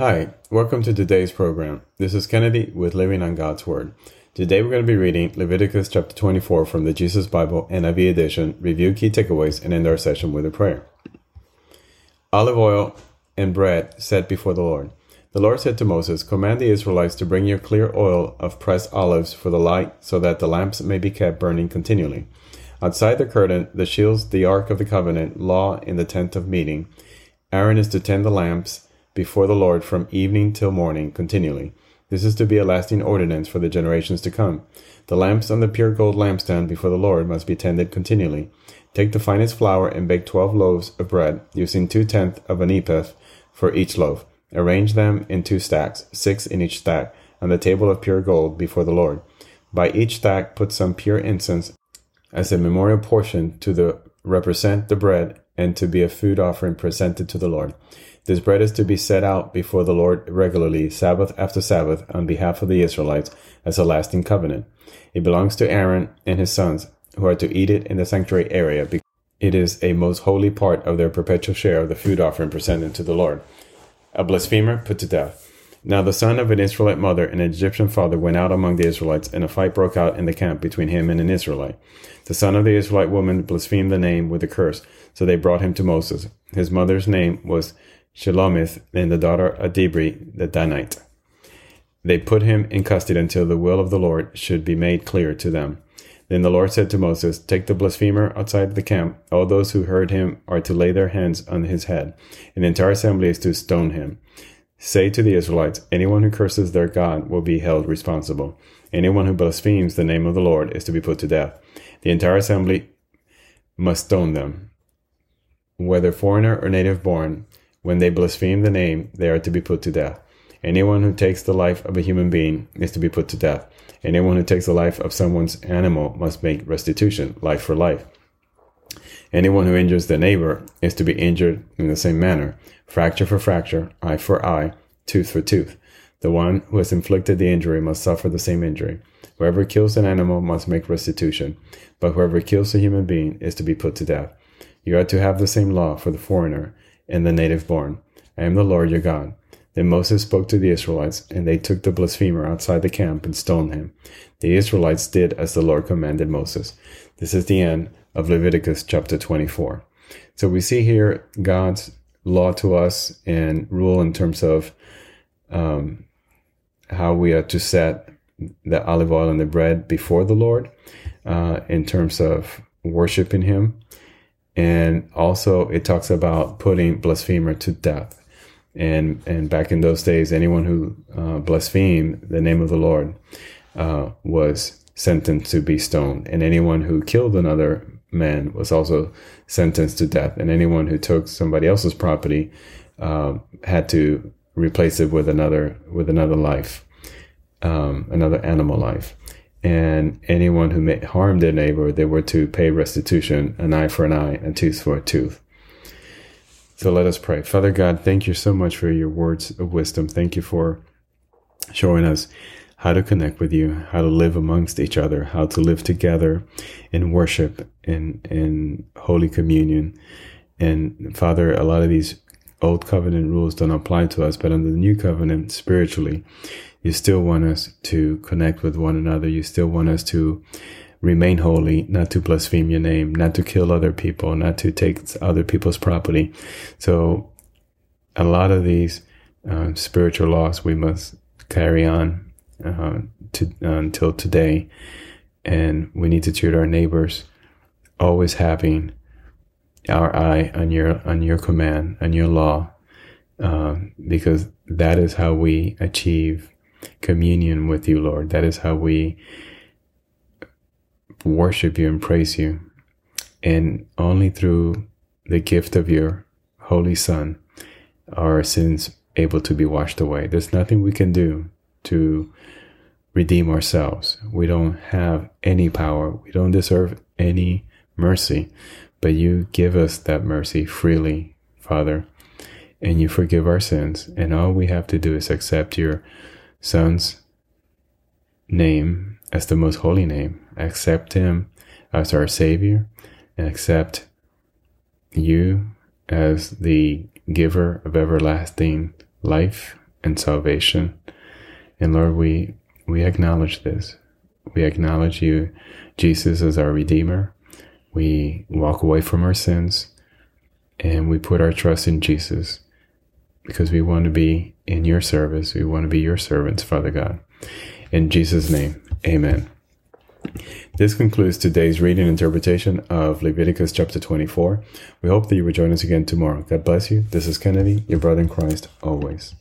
Hi, welcome to today's program. This is Kennedy with Living on God's Word. Today we're going to be reading Leviticus chapter 24 from the Jesus Bible NIV edition, review key takeaways, and end our session with a prayer. Olive oil and bread set before the Lord. The Lord said to Moses, Command the Israelites to bring you clear oil of pressed olives for the light, so that the lamps may be kept burning continually. Outside the curtain, the shields, the ark of the covenant, law in the tent of meeting. Aaron is to tend the lamps before the Lord from evening till morning continually. This is to be a lasting ordinance for the generations to come. The lamps on the pure gold lampstand before the Lord must be tended continually. Take the finest flour and bake twelve loaves of bread, using two tenths of an ephah for each loaf. Arrange them in two stacks, six in each stack, on the table of pure gold before the Lord. By each stack put some pure incense as a memorial portion to the represent the bread and to be a food offering presented to the Lord. This bread is to be set out before the Lord regularly, Sabbath after Sabbath, on behalf of the Israelites as a lasting covenant. It belongs to Aaron and his sons, who are to eat it in the sanctuary area. Because it is a most holy part of their perpetual share of the food offering presented to the Lord. A blasphemer put to death. Now the son of an Israelite mother and an Egyptian father went out among the Israelites, and a fight broke out in the camp between him and an Israelite. The son of the Israelite woman blasphemed the name with a curse, so they brought him to Moses. His mother's name was Shelomith, and the daughter of Dibri the Danite. They put him in custody until the will of the Lord should be made clear to them. Then the Lord said to Moses, Take the blasphemer outside the camp. All those who heard him are to lay their hands on his head, and the entire assembly is to stone him. Say to the Israelites, Anyone who curses their God will be held responsible. Anyone who blasphemes the name of the Lord is to be put to death. The entire assembly must stone them. Whether foreigner or native born, when they blaspheme the name, they are to be put to death. Anyone who takes the life of a human being is to be put to death. Anyone who takes the life of someone's animal must make restitution, life for life. Anyone who injures their neighbor is to be injured in the same manner, fracture for fracture, eye for eye, tooth for tooth. The one who has inflicted the injury must suffer the same injury. Whoever kills an animal must make restitution, but whoever kills a human being is to be put to death. You are to have the same law for the foreigner and the native born. I am the Lord your God. Then Moses spoke to the Israelites, and they took the blasphemer outside the camp and stoned him. The Israelites did as the Lord commanded Moses. This is the end of Leviticus chapter 24. So we see here God's law to us and rule in terms of um, how we are to set the olive oil and the bread before the Lord, uh, in terms of worshiping Him, and also it talks about putting blasphemer to death. And and back in those days anyone who uh, blasphemed the name of the lord uh, was sentenced to be stoned. And anyone who killed another man was also sentenced to death. And anyone who took somebody else's property uh, had to replace it with another with another life um, another animal life and anyone who may harm their neighbor, they were to pay restitution, an eye for an eye, and tooth for a tooth. So let us pray. Father God, thank you so much for your words of wisdom. Thank you for showing us how to connect with you, how to live amongst each other, how to live together in worship and in holy communion. And Father, a lot of these old covenant rules don't apply to us, but under the new covenant, spiritually, you still want us to connect with one another. You still want us to remain holy, not to blaspheme your name, not to kill other people, not to take other people's property. So a lot of these uh, spiritual laws we must carry on uh, to, uh, until today. And we need to treat our neighbors always having our eye on your on your command on your law, uh, because that is how we achieve communion with you, Lord. That is how we worship you and praise you. And only through the gift of your Holy Son are sins able to be washed away. There's nothing we can do to redeem ourselves. We don't have any power. We don't deserve any mercy, but you give us that mercy freely, Father, and you forgive our sins. And all we have to do is accept your Son's name as the most holy name, accept Him as our Savior, and accept you as the giver of everlasting life and salvation. And Lord, we, we acknowledge this. We acknowledge you, Jesus, as our Redeemer. We walk away from our sins and we put our trust in Jesus because we want to be in your service. We want to be your servants, Father God. In Jesus' name, amen. This concludes today's reading and interpretation of Leviticus chapter 24. We hope that you will join us again tomorrow. God bless you. This is Kennedy, your brother in Christ, always.